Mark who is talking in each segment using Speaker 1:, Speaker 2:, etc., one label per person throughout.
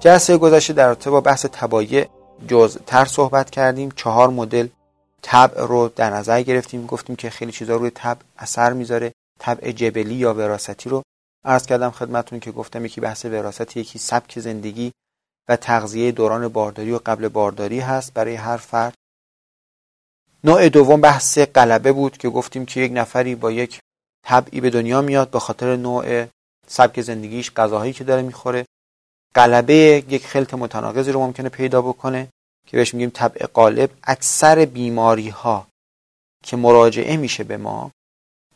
Speaker 1: جلسه گذشته در رابطه با بحث تبایع تر صحبت کردیم. چهار مدل طبع رو در نظر گرفتیم. گفتیم که خیلی چیزا روی طبع اثر می‌ذاره. طبع جبلی یا وراثتی رو عرض کردم خدمتون که گفتم یکی بحث وراثت یکی سبک زندگی و تغذیه دوران بارداری و قبل بارداری هست برای هر فرد. نوع دوم بحث قلبه بود که گفتیم که یک نفری با یک طبعی به دنیا میاد به خاطر نوع سبک زندگیش غذاهایی که داره می‌خوره. قلبه یک خلط متناقضی رو ممکنه پیدا بکنه که بهش میگیم طبع قالب اکثر بیماری ها که مراجعه میشه به ما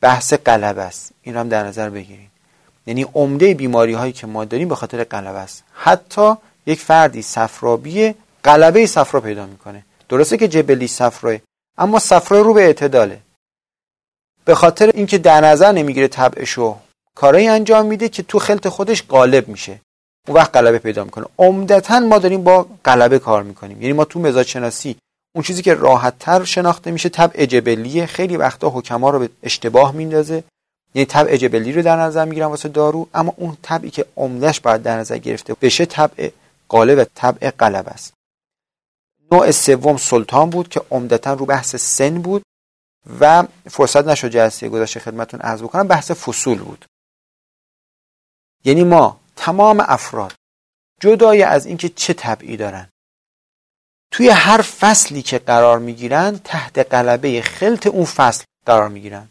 Speaker 1: بحث قلب است. این رو هم در نظر بگیریم یعنی عمده بیماری هایی که ما داریم به خاطر قلب است. حتی یک فردی صفرابی قلبه صفرا پیدا می‌کنه. درسته که جبلی صفراه اما صفرا رو به اعتداله. به خاطر اینکه در نظر نمی‌گیره طبعشو کارایی انجام میده که تو خلط خودش غالب میشه. اون وقت غلبه پیدا می‌کنه. عمدتا ما داریم با غلبه کار می‌کنیم. یعنی ما تو مزاج شناسی اون چیزی که راحت تر شناخته میشه طبع جبلیه. خیلی وقتا حکما رو به اشتباه میندازه. یعنی طبع جبلی رو در نظر می‌گیرن واسه دارو اما اون طبعی که عمدهش باید در نظر گرفته بشه طبع غالب و طبع قلب است. نوع سوم سلطان بود که عمدتا رو بحث سن بود و فرصت نشد جلسه گذشته خدمتون عرض بکنم بحث فصول بود. یعنی ما تمام افراد جدای از اینکه چه طبعی دارن. توی هر فصلی که قرار می‌گیرن تحت قلبه خلط اون فصل قرار می‌گیرن.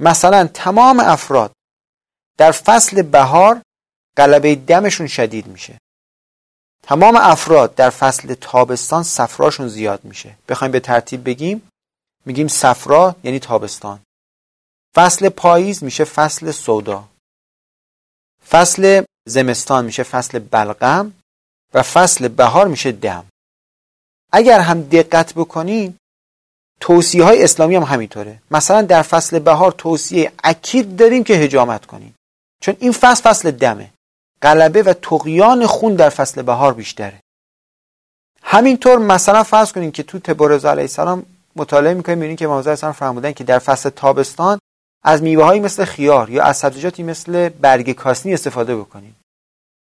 Speaker 1: مثلا تمام افراد در فصل بهار قلبه دمشون شدید میشه. تمام افراد در فصل تابستان صفراشون زیاد میشه. بخوایم به ترتیب بگیم میگیم صفرا یعنی تابستان. فصل پاییز میشه فصل سودا. فصل زمستان میشه فصل بلغم و فصل بهار میشه دم. اگر هم دقت بکنین توصیه های اسلامی هم همینطوره. مثلا در فصل بهار توصیه اکید داریم که هجامت کنیم چون این فصل فصل دمه. غلبه و تقیان خون در فصل بهار بیشتره. همینطور مثلا فرض کنین که تو تبارز علیه السلام مطالعه می‌کنیم می‌بینیم که موضوع اصلا فرمودن که در فصل تابستان از میوه هایی مثل خیار یا از سبزیجاتی مثل برگ کاسنی استفاده بکنیم.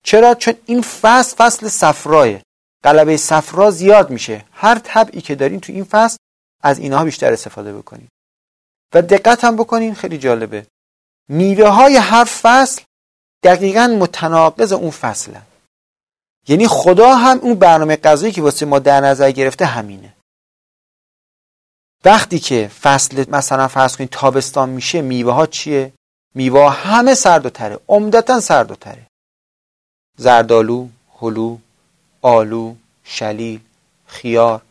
Speaker 1: چرا؟ چون این فصل فصل صفراه قلبه صفرا زیاد میشه. هر طبعی که دارین تو این فصل از اینها بیشتر استفاده بکنیم. و دقت هم بکنین خیلی جالبه. میوه های هر فصل دقیقا متناقض اون فصله یعنی خدا هم اون برنامه غذایی که واسه ما در نظر گرفته همینه. وقتی که فصل مثلا فرض کنید تابستان میشه میوه ها چیه؟ میوه همه سرد و تره عمدتا سرد و تره. زردالو هلو آلو شلیل خیار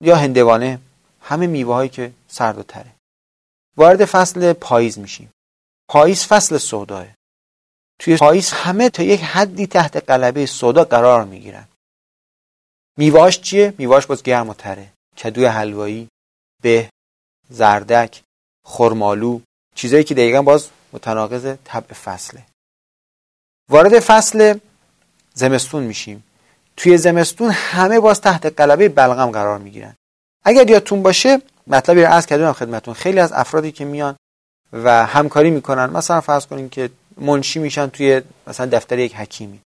Speaker 1: یا هندوانه همه میوه هایی که سرد و تره. وارد فصل پاییز میشیم. پاییز فصل سوداه توی پاییز همه تا یک حدی تحت قلبه سودا قرار می‌گیرن. میواش چیه؟ میواش باز گرم و تره. کدوی حلوایی به زردک خرمالو چیزایی که دقیقا باز متناقض طبع فصله. وارد فصل زمستون میشیم. توی زمستون همه باز تحت قلبه بلغم قرار می‌گیرن. اگر یادتون باشه مطلبی رو عرض کردم خدمتون. خیلی از افرادی که میان و همکاری می‌کنن مثلا فرض کنیم که منشی میشن توی مثلا دفتر یک حکیمی.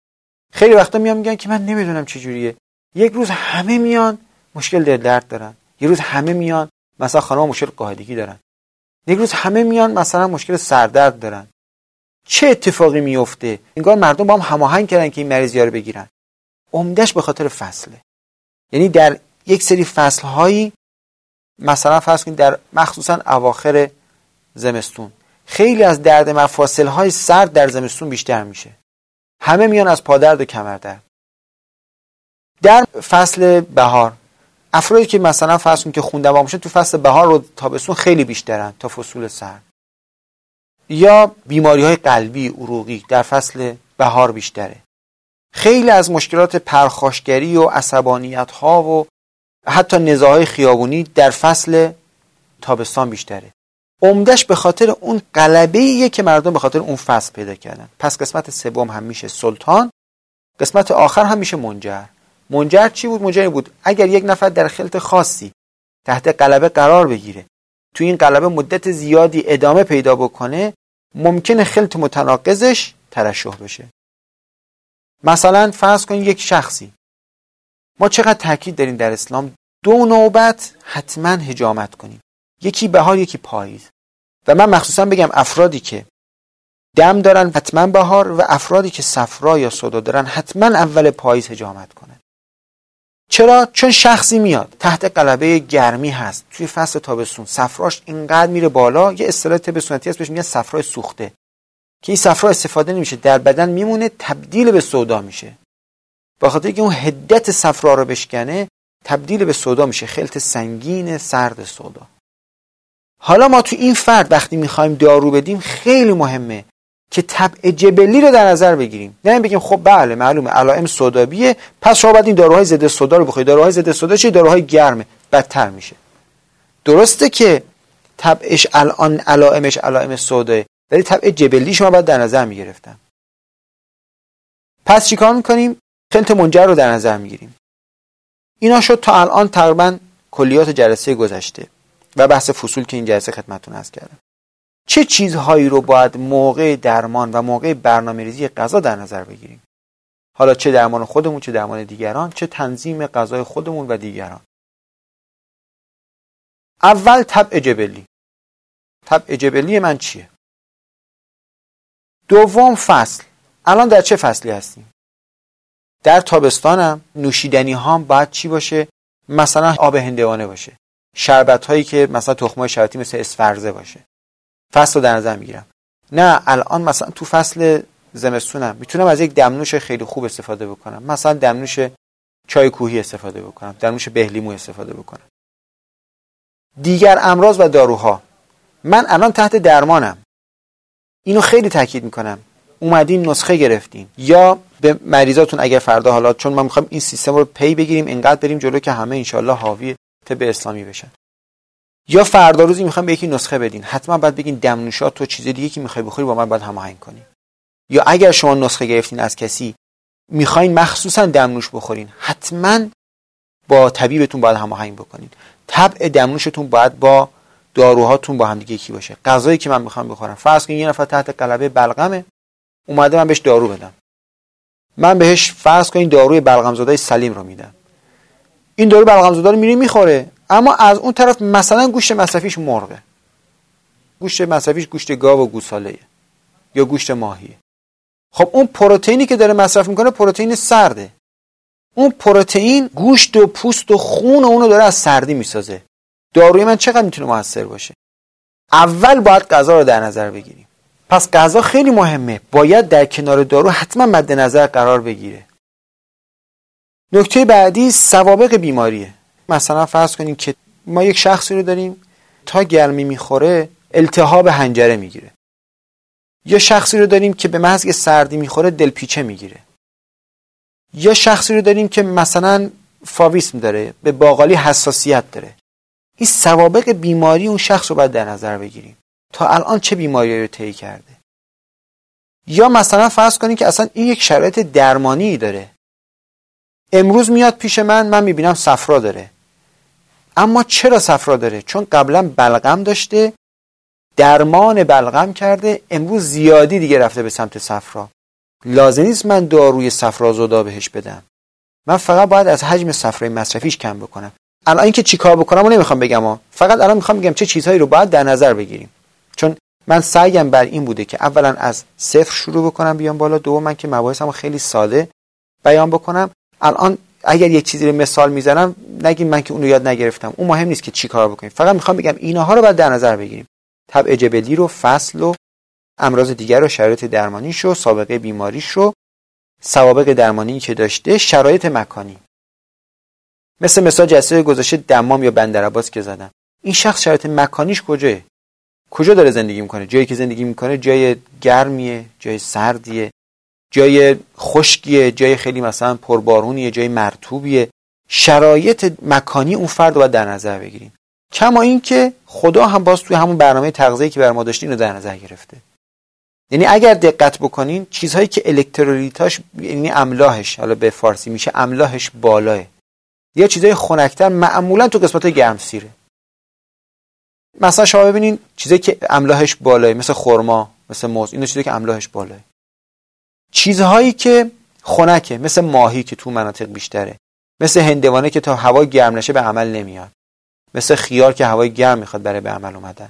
Speaker 1: خیلی وقتا میان میگن که من نمی‌دونم چجوریه یک روز همه میان مشکل دل درد دارن. یه روز همه میان مثلا خانم مشکل قاعدگی دارن. یک روز همه میان مثلا مشکل سردرد دارن. چه اتفاقی میفته انگار مردم با هم هماهنگ کردن که این مریضی رو بگیرن. عمدش به خاطر فصله. یعنی در یک سری فصل هایی مثلا فرض کنید در مخصوصا اواخر زمستون خیلی از درد مفاصل های سرد در زمستون بیشتر میشه. همه میان از پادرد و کمردرد. در فصل بهار افرادی که مثلا کنید که خون دوام تو فصل بهار و تابستون خیلی بیشترن تا فصول سرد یا بیماری های قلبی عروقی در فصل بهار بیشتره. خیلی از مشکلات پرخاشگری و عصبانیت ها و حتی نزاهای خیابونی در فصل تابستان بیشتره. عمدش به خاطر اون قلبه که مردم به خاطر اون فصل پیدا کردن. پس قسمت سوم هم میشه سلطان قسمت آخر هم میشه منجر. منجر چی بود؟ منجر بود. اگر یک نفر در خلط خاصی تحت قلبه قرار بگیره تو این قلبه مدت زیادی ادامه پیدا بکنه ممکنه خلط متناقضش ترشح بشه. مثلا فرض کنید یک شخصی. ما چقدر تاکید داریم در اسلام؟ دو نوبت حتما هجامت کنیم. یکی بهار یکی پاییز. و من مخصوصا بگم افرادی که دم دارن حتما بهار و افرادی که صفرا یا صدا دارن حتما اول پاییز هجامت کنن. چرا؟ چون شخصی میاد. تحت قلبه گرمی هست. توی فصل تابستون صفراش اینقدر میره بالا یه اصطلاح طب سنتی هست بهش میگن صفرای سوخته. که این صفرا استفاده نمیشه در بدن میمونه تبدیل به سودا میشه. با خاطر که اون هدت صفرا رو بشکنه تبدیل به سودا میشه. خلط سنگین سرد سودا. حالا ما تو این فرد وقتی می‌خوایم دارو بدیم خیلی مهمه. که طبع جبلی رو در نظر بگیریم. نه بگیم خب بله معلومه. علائم سودابیه. پس شما باید این داروهای ضد سودا رو بخورید. داروهای ضد سودا چه داروهای گرمه. بدتر میشه. درسته که طبعش الان علائمش علائم سوداه ولی طبع جبلی شما باید در نظر می‌گرفتم پس چیکار می‌کنیم؟ خلط منجر رو در نظر می‌گیریم. اینا شد تا الان تقریبا کلیات جلسه گذشته و بحث فصول که این جلسه خدمتتون هست کردم. چه چیزهایی رو باید موقع درمان و موقع برنامه ریزی غذا در نظر بگیریم؟ حالا چه درمان خودمون چه درمان دیگران چه تنظیم غذای خودمون و دیگران؟ اول طبع جبلی. طبع جبلی من چیه؟ دوم فصل. الان در چه فصلی هستیم؟ در تابستانم نوشیدنی هام باید چی باشه؟ مثلا آب هندوانه باشه. شربت هایی که مثلا تخمه شربتی مثل اسفرزه باشه. فصل رو در نظر می‌گیرم. نه الان مثلا تو فصل زمستونم می‌تونم از یک دمنوش خیلی خوب استفاده بکنم. مثلا دمنوش چای کوهی استفاده بکنم دمنوش بهلیمو استفاده بکنم. دیگر امراض و داروها. من الان تحت درمانم. اینو خیلی تاکید می‌کنم. اومدیم نسخه گرفتیم. یا به مریضاتون اگر فردا حالا چون ما می‌خوایم این سیستم رو پی بگیریم اینقدر بریم جلو که همه انشالله حاوی طب اسلامی بشن. یا فردا روزی می‌خوایم به یکی نسخه بدین. حتما باید بگین دمنوشات تو چیز دیگه که می‌خوای بخوری با من باید هماهنگ کنی. یا اگر شما نسخه گرفتین از کسی می‌خواین مخصوصا دمنوش بخورین. حتما با طبیبتون باید هماهنگ بکنین. طبع دمنوشتون باید با داروهاتون با هم دیگه یکی باشه. غذایی که من می‌خوام بخورم. فرض کن یه نفر تحت قلبه بلغمه اومده من بهش دارو بدم. من بهش فرض کن داروی بلغم زاده سلیم رو میدم. این دارو بلغم زاده رو میره می‌خوره. اما از اون طرف مثلا گوشت مصرفیش مرغه. گوشت مصرفیش گوشت گاو و گوساله یا گوشت ماهیه. خب اون پروتئینی که داره مصرف می‌کنه پروتئین سرده. اون پروتئین گوشت و پوست و خون اونو داره از سردی می‌سازه. داروی من چقدر می‌تونه موثر باشه؟ اول باید غذا رو در نظر بگیریم. پس غذا خیلی مهمه. باید در کنار دارو حتما مد نظر قرار بگیره. نکته بعدی سوابق بیماریه. مثلا فرض کنیم که ما یک شخصی رو داریم تا گرمی می‌خوره التهاب هنجره می‌گیره. یا شخصی رو داریم که به محض سردی می‌خوره دلپیچه می‌گیره. یا شخصی رو داریم که مثلا فاویسم داره به باقالی حساسیت داره. این سوابق بیماری اون شخص رو باید در نظر بگیریم. تا الان چه بیماری رو طی کرده؟ یا مثلا فرض کنید که اصلا این یک شرایط درمانی داره. امروز میاد پیش من من می‌بینم صفرا داره. اما چرا صفرا داره؟ چون قبلا بلغم داشته درمان بلغم کرده امروز زیادی دیگه رفته به سمت صفرا. لازم نیست من داروی صفرا زودا بهش بدم. من فقط باید از حجم صفرای مصرفیش کم بکنم. الان اینکه چیکار بکنم و نمی‌خوام بگم فقط الان می‌خوام بگم چه چیزهایی رو باید در نظر بگیریم. چون من سعیم بر این بوده که اولا از صفر شروع بکنم بیام بالا. دوم من که مباحثمو خیلی ساده بیان بکنم. الان اگر یک چیزی رو مثال می‌زنم نگیم من که اونو یاد نگرفتم. اون مهم نیست که چی کار بکنیم. فقط می‌خوام بگم اینها رو باید در نظر بگیریم. طبع جبلی رو فصل و امراض دیگر رو شرایط درمانیش رو سابقه بیماریش رو سوابق درمانی که داشته شرایط مکانی. مثل مثال جلسه گذاشته دمام یا بندرعباس که زدم این شخص شرایط مکانیش کجاه کجا داره زندگی می‌کنه؟ جایی که زندگی می‌کنه جای گرمیه جای سردیه. جای خشکیه جای خیلی مثلا پربارونیه جای مرتوبیه. شرایط مکانی اون فرد رو باید در نظر بگیریم. کما اینکه خدا هم باز توی همون برنامه تغذیه که بر ما داشتین رو در نظر گرفته. یعنی اگر دقت بکنین چیزهایی که الکترولیتاش یعنی املاحش حالا به فارسی میشه املاحش بالاه. یا چیزهای خنکتر معمولا تو قسمت گرمسیره. مثلا شما ببینین چیزایی که املاحش بالاه مثل خرما مثل موز اینا چیزایی که املاحش بالاه. چیزهایی که خنکه مثل ماهی که تو مناطق بیشتره مثل هندوانه که تا هوا گرم نشه به عمل نمیاد مثل خیار که هوای گرم می‌خواد برای به عمل اومدن.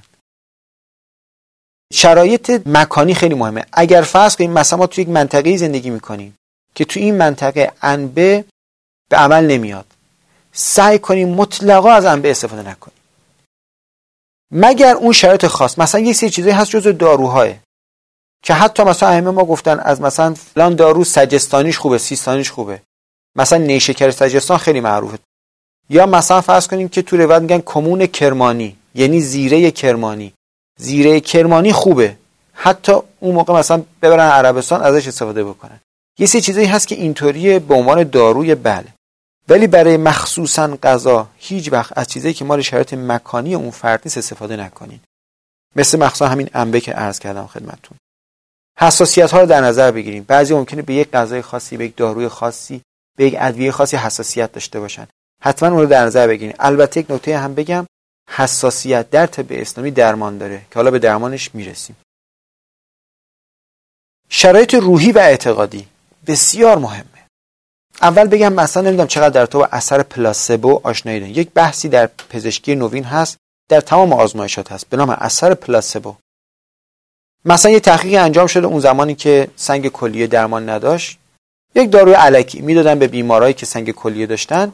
Speaker 1: شرایط مکانی خیلی مهمه. اگر فرض کنیم مثلا ما تو یک منطقه زندگی می‌کنیم که تو این منطقه انبه به عمل نمیاد سعی کنیم مطلقا از انبه استفاده نکنیم. مگر اون شرایط خاص مثلا یک سری چیزایی هست جز داروهای که حتی مثلا همه ما گفتن از مثلا فلان دارو سجستانیش خوبه سیستانیش خوبه. مثلا نیشکر سجستان خیلی معروفه. یا مثلا فرض کنیم که تو روایت میگن کمون کرمانی یعنی زیره کرمانی. زیره کرمانی خوبه. حتی اون موقع مثلا ببرن عربستان ازش استفاده بکنن. یه سری چیزایی هست که اینطوریه به عنوان داروی بله. ولی برای مخصوصا غذا هیچ وقت از چیزایی که مال شرایط مکانی اون فرد استفاده نکنین. مثل مخصوصا همین انبه که عرض کردم خدمتتون. حساسیت ها رو در نظر بگیریم. بعضی ممکنه به یک غذای خاصی به یک داروی خاصی به یک ادویه خاصی حساسیت داشته باشن. حتما اون رو در نظر بگیریم. البته یک نکته هم بگم حساسیت در طب اسلامی درمان داره که حالا به درمانش می‌رسیم. شرایط روحی و اعتقادی بسیار مهمه. اول بگم مثلا نمی‌دونم چقدر در تو اثر پلاسبو آشنایی دارین یک بحثی در پزشکی نوین هست در تمام آزمایشات هست. به نام اثر پلاسبو. مثلا یه تحقیقی انجام شده اون زمانی که سنگ کلیه درمان نداشت یک داروی علکی می‌دادن به بیمارایی که سنگ کلیه داشتن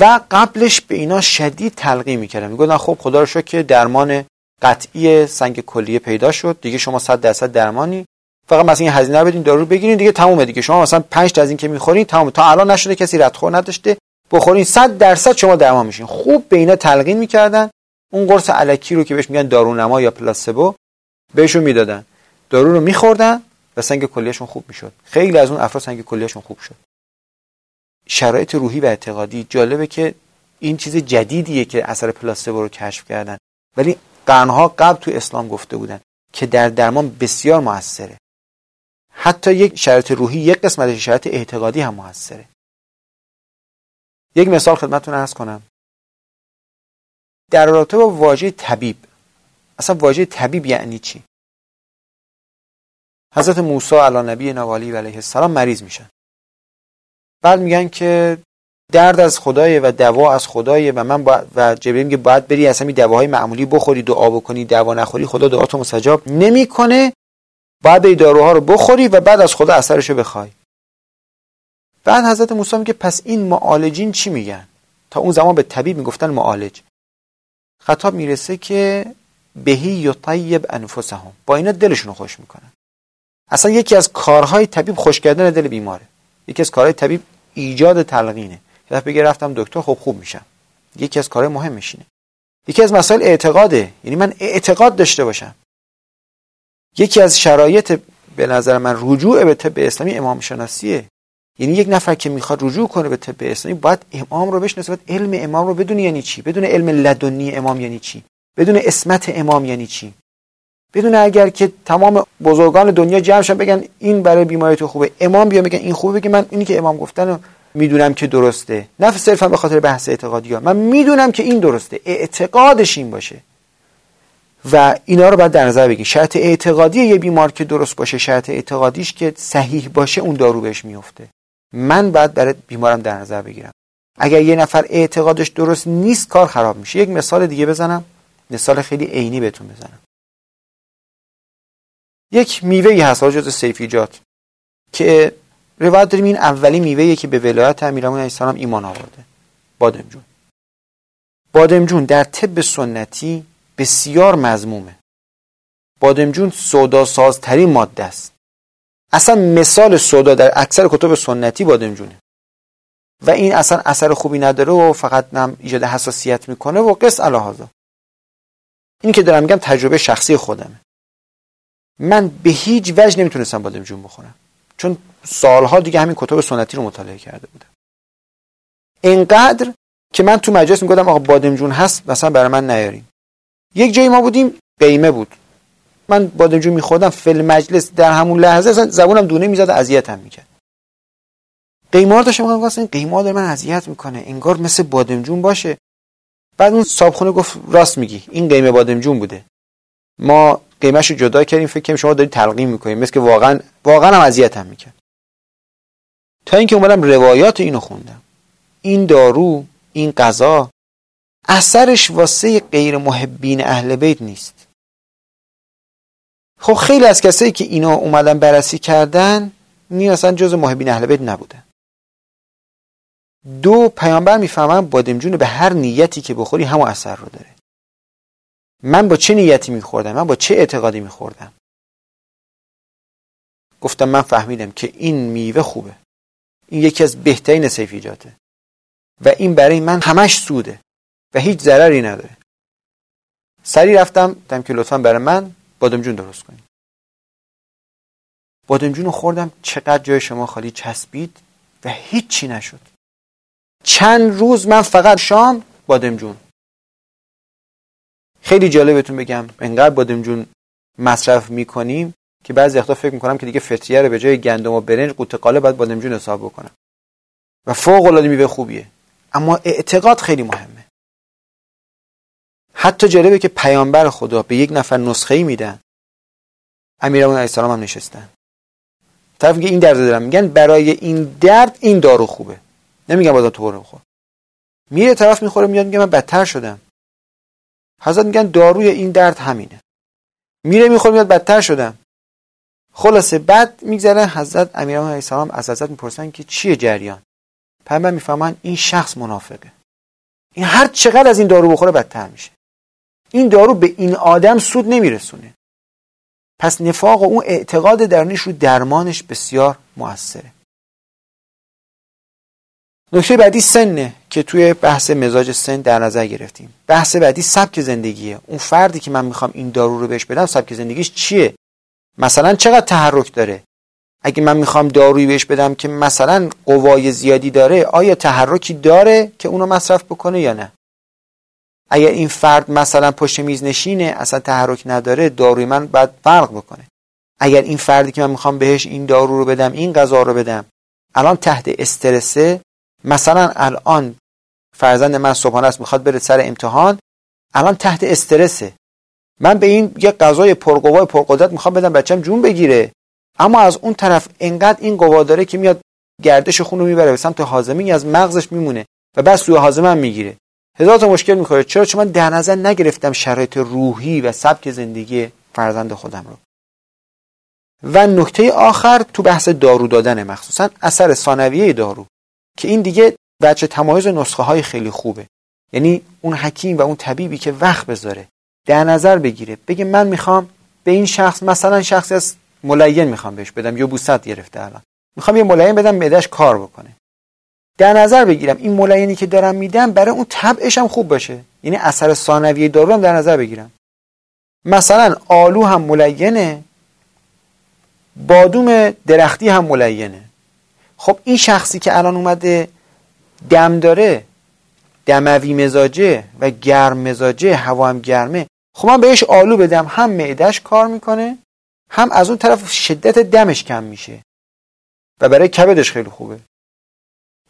Speaker 1: و قبلش به اینا شدید تلقی می‌کردن. می‌گفتن خب خدا رو شکر که درمان قطعی سنگ کلیه پیدا شد. دیگه شما 100 درصد درمانی. فقط مثلا این هزینه بدین دارو بگیرین دیگه تمومه دیگه. شما مثلا 5 تا از این که می‌خورین تمام تا الان نشده کسی ردخور نداشته بخورین 100 درصد شما درمان میشین. خوب به اینا تلقین می‌کردن. اون قرص علکی رو که بهش میگن دارونما یا پلاسبو بهشون می‌دادن. دارو رو میخوردن و سنگ کلیهشون خوب می‌شد. خیلی از اون افراد سنگ کلیهشون خوب شد. شرایط روحی و اعتقادی جالبه که این چیز جدیدیه که اثر پلاسبو رو کشف کردن. ولی قرنها قبل تو اسلام گفته بودن که در درمان بسیار موثره. حتی یک شرایط روحی یک قسمت شرایط اعتقادی هم موثره. یک مثال خدمتتون ارز کنم. در رابطه با واژه طبیب اصلا واژه طبیب یعنی چی؟ حضرت موسی علی نبی نوالی علیه السلام مریض میشن. بعد میگن که درد از خدای و دوا از خدای و من با و جبرئیل میگه باید بری اصلا دواهای معمولی بخوری دعا بکنی دوا نخوری خدا دعاتو مستجاب نمی‌کنه. بعد این داروها رو بخوری و بعد از خدا اثرشو بخوای. بعد حضرت موسی میگه پس این معالجین چی میگن؟ تا اون زمان به طبیب می‌گفتن معالج. خطاب می‌رسه که بهی یطیب انفسهم. با اینا دلشون خوش می‌کنن. اصلا یکی از کارهای طبیب خوش کردن دل بیماره. یکی از کارهای طبیب ایجاد تلقینه. یه بگه رفتم دکتر خب خوب میشم. یکی از کارهای مهمشینه یکی از مسائل اعتقاده. یعنی من اعتقاد داشته باشم. یکی از شرایط به نظر من رجوع به طب اسلامی امام شناسیه یعنی یک نفر که می‌خواد رجوع کنه به طب اسلامی باید امام رو بشناسه باید علم امام رو بدون یعنی چی؟ بدون علم لدنی امام یعنی چی؟ بدون اسمت امام یعنی چی؟ بدون اگر که تمام بزرگان دنیا جمع شن بگن این برای بیماری تو خوبه امام بیا بگن این خوبه بگه من اینی که امام گفتن می‌دونم که درسته. نه صرفا به خاطر بحث اعتقادی ها. من می‌دونم که این درسته. اعتقادش این باشه. و اینا رو باید در نظر بگیر شرط اعتقادی یه بیمار که درست باشه شرط اعتقادیش که صحیح باشه اون دارو بهش میفته من باید برای بیمارم در نظر بگیرم. اگر یه نفر اعتقادش درست نیست کار خراب میشه. یک مثال دیگه بزنم. مثال خیلی عینی بهتون بزنم. یک میوه هست جز سیفیجات که روایت داریم این اولی میوه که به ولایت امیرالمومنین علیه السلام ایمان آورده. بادمجون بادمجون در طب سنتی بسیار مزمومه بادمجون سودا سازترین ماده است. اصلا مثال سودا در اکثر کتب سنتی بادمجونه و این اصلا اثر خوبی نداره و فقط نم ایجاد حساسیت می‌کنه و قص الهازا این که دارم میگم تجربه شخصی خودمه. من به هیچ وجه نمی‌تونستم بادمجون بخورم. چون سالها دیگه همین کتب سنتی رو مطالعه کرده بودم. اینقدر که من تو مجلس می‌گفتم آقا بادمجون هست مثلا برای من نیارین. یک جایی ما بودیم قیمه بود. من بادمجون میخوردم فل مجلس در همون لحظه زبونم دونه می‌زد اذیتم می‌کرد. قیمار داشتم میگم این قیمار داره من اذیت می‌کنه انگار مثل بادمجون باشه. بعد اون صابخونه گفت راست میگی این قیمه بادمجون بوده. ما قیمش رو جدا کردیم فکر کنیم شما دارید تلقیم می‌کنیم مثل که واقعا واقعا هم اذیتم می‌کرد. تا اینکه اومدم روایات اینو خوندم. این دارو این غذا اثرش واسه غیر محبین اهل بیت نیست. خب خیلی از کسایی که اینا اومدن بررسی کردن نی اصلا جز محبین اهل بیت نبودن. دو پیامبر می‌فهمن بادمجون به هر نیتی که بخوری همون اثر رو داره. من با چه نیتی میخوردم؟ من با چه اعتقادی میخوردم؟ گفتم من فهمیدم که این میوه خوبه. این یکی از بهترین سیفیجاته و این برای من همش سوده و هیچ ضرری نداره. سری رفتم دم که لطفا برای من بادمجون درست کنید. بادمجون رو خوردم چقدر جای شما خالی چسبید و هیچی نشد. چند روز من فقط شام بادمجون خیلی جالبتون بگم. انقدر بادمجون مصرف می‌کنیم که بعضی وقتا فکر می‌کنم که دیگه فطریه رو به جای گندم و برنج قوت قاله باید بادمجون حساب بکنم. و فوق العاده میوه خوبیه. اما اعتقاد خیلی مهمه. حتی جالبه که پیامبر خدا به یک نفر نسخه ای میدن. امیرمون علیه السلام هم نشستن. طرف میگه این درد دارم. میگن برای این درد این دارو خوبه. نمیگم بازم تو برو بخور میره طرف می‌خوره میاد میگه من بدتر شدم. حضرت میگن داروی این درد همینه. میره می‌خوره میاد بدتر شدم. خلاصه بعد میگذره حضرت امیرالمومنین علیه السلام از حضرت می‌پرسن که چیه جریان؟ پیامبر می‌فهمن این شخص منافقه. این هر چقدر از این دارو بخوره بدتر میشه. این دارو به این آدم سود نمیرسونه. پس نفاق و اون اعتقاد درونیش رو درمانش بسیار موثره. نکته بعدی سنه که توی بحث مزاج سن در نظر گرفتیم. بحث بعدی سبک زندگیه. اون فردی که من می‌خوام این دارو رو بهش بدم سبک زندگیش چیه؟ مثلا چقدر تحرک داره؟ اگه من می‌خوام دارویی بهش بدم که مثلا قوای زیادی داره آیا تحرکی داره که اونو مصرف بکنه یا نه؟ اگر این فرد مثلا پشت میز نشینه اصلا تحرک نداره داروی من باید فرق بکنه. اگر این فردی که من می‌خوام بهش این دارو رو بدم این غذا رو بدم الان تحت استرسه مثلا الان فرزند من صبحانه است می‌خواد بره سر امتحان الان تحت استرسه. من به این یه غذای پرقوای پرقدرت می‌خوام بدم بچم جون بگیره. اما از اون طرف انقدر این قوا داره که میاد گردش خون رو می‌بره به سمت حازمی از مغزش میمونه و بعد سوی حازم هم می‌گیره. هزار تا مشکل می‌خوره. چرا؟ چون من در نظر نگرفتم شرایط روحی و سبک زندگی فرزند خودم رو. و نکته آخر تو بحث دارو دادن مخصوصا اثر ثانویه دارو. که این دیگه بچه تمایز نسخه های خیلی خوبه. یعنی اون حکیم و اون طبیبی که وقت بذاره در نظر بگیره بگه من می‌خوام به این شخص مثلا شخصی از ملین می‌خوام بهش بدم یا بوست گرفته الان. می‌خوام یه ملین بدم معدش کار بکنه. در نظر بگیرم این ملینی که دارم میدم برای اون طبعش هم خوب باشه. یعنی اثر ثانویه دارو هم در نظر بگیرم. مثلا آلو هم ملینه بادوم درختی هم ملینه. خب این شخصی که الان اومده دم داره دموی مزاجه و گرم مزاجه هوا هم گرمه خب من بهش آلو بدم. هم معدش کار می‌کنه هم از اون طرف شدت دمش کم میشه و برای کبدش خیلی خوبه.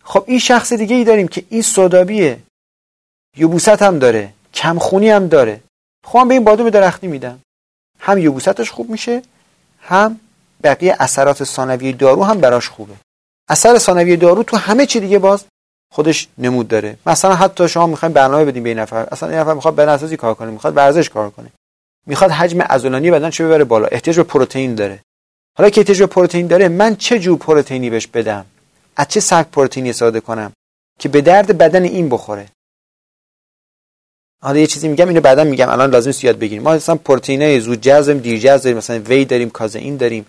Speaker 1: خب این شخص دیگه ای داریم که این صدابیه یوبوست هم داره کمخونی هم داره. خب من به این بادوم درختی میدم. هم یوبوستش خوب میشه هم بقیه اثرات ثانوی دارو هم براش خوبه. اثر ثانوی دارو تو همه چی دیگه باز خودش نمود داره. مثلا حتی شما می‌خواین برنامه بدین به این نفر. اصلا این نفر می‌خواد به اساسی کار کنه می‌خواد ورزش کار کنه. می‌خواد حجم عضلانی بدن چه ببره بالا. احتیاج به پروتئین داره. حالا که احتیاج به پروتئین داره من چه جور پروتئینی بهش بدم؟ از چه سبک پروتئینی استفاده کنم که به درد بدن این بخوره؟ حالا یه چیزی میگم اینو بعدا میگم. الان لازم یاد بگیریم. ما مثلا پروتئینای زود جذب دیر مثلا وی داریم کازئین داریم.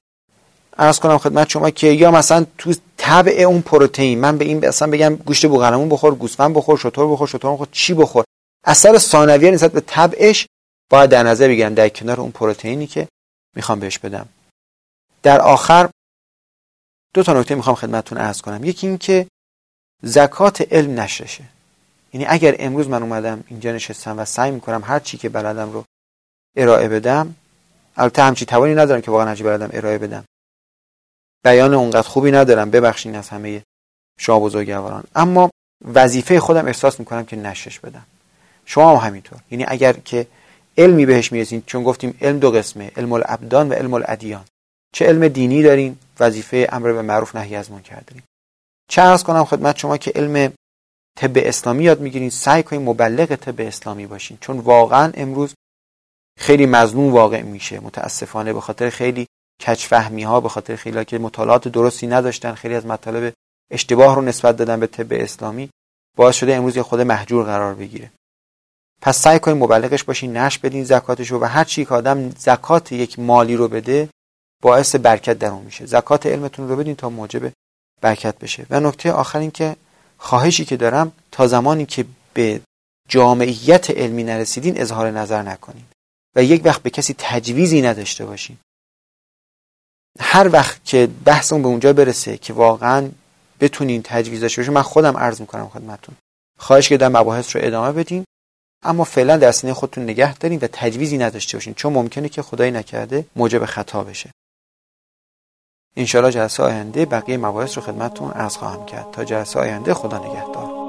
Speaker 1: عرض کنم خدمت شما که یا مثلا تو تبع اون پروتئین من به این مثلا بگم گوشت بوقلمون بخور گوسفند بخور شطور بخور شطور بخور چی بخور؟ اثر ثانویه نسبت به تبعش باید در نظر بگیرم در کنار اون پروتئینی که می‌خوام بهش بدم. در آخر دو تا نکته می‌خوام خدمتتون عرض کنم. یکی این که زکات علم نشرشه. یعنی اگر امروز من اومدم اینجا نشستم و سعی می‌کنم هر چی که بلدم رو ارائه بدم البته همچی توانی ندارم که واقعا هرچی بلدم ارائه بدم. بیان اونقدر خوبی ندارم ببخشین از همه شما بزرگواران اما وظیفه خودم احساس می‌کنم که نشش بدم. شما هم همینطور. یعنی اگر که علمی بهش می‌رسین چون گفتیم علم دو قسمه علم الابدان و علم الادیان. چه علم دینی دارین؟ وظیفه امر به معروف نهی از منکر دارین. چه ارز کنم خدمت شما که علم طب اسلامی یاد می‌گیرین سعی کنید مبلغ طب اسلامی باشین. چون واقعا امروز خیلی مظلوم واقع میشه. متاسفانه به خاطر خیلی کچفهمی ها به خاطر خیلی که مطالعات درستی نداشتن خیلی از مطالب اشتباه رو نسبت دادن به طب اسلامی باعث شده امروز یه خود محجور قرار بگیره. پس سعی کنید مبلغش باشین نش بدین زکاتش رو و هر چی که آدم زکات یک مالی رو بده باعث برکت در اون میشه. زکات علمتون رو بدین تا موجب برکت بشه. و نکته آخر این که خواهشی که دارم تا زمانی که به جامعیت علمی نرسیدین اظهار نظر نکنین. و یک وقت به کسی تجویزی نداشته باشین. هر وقت که بحثمون به اونجا برسه که واقعا بتونین تجویز داشته باشین من خودم عرض می‌کنم خدمتتون. خواهش که مباحث رو ادامه بدین اما فعلا در سینه خودتون نگه دارین و تجویزی نداشته باشین چون ممکنه که خدایی نکرده موجب خطا بشه. انشاءالله جلسه آینده بقیه مباحث رو خدمتتون عرض خواهم کرد. تا جلسه آینده خدا نگهدار.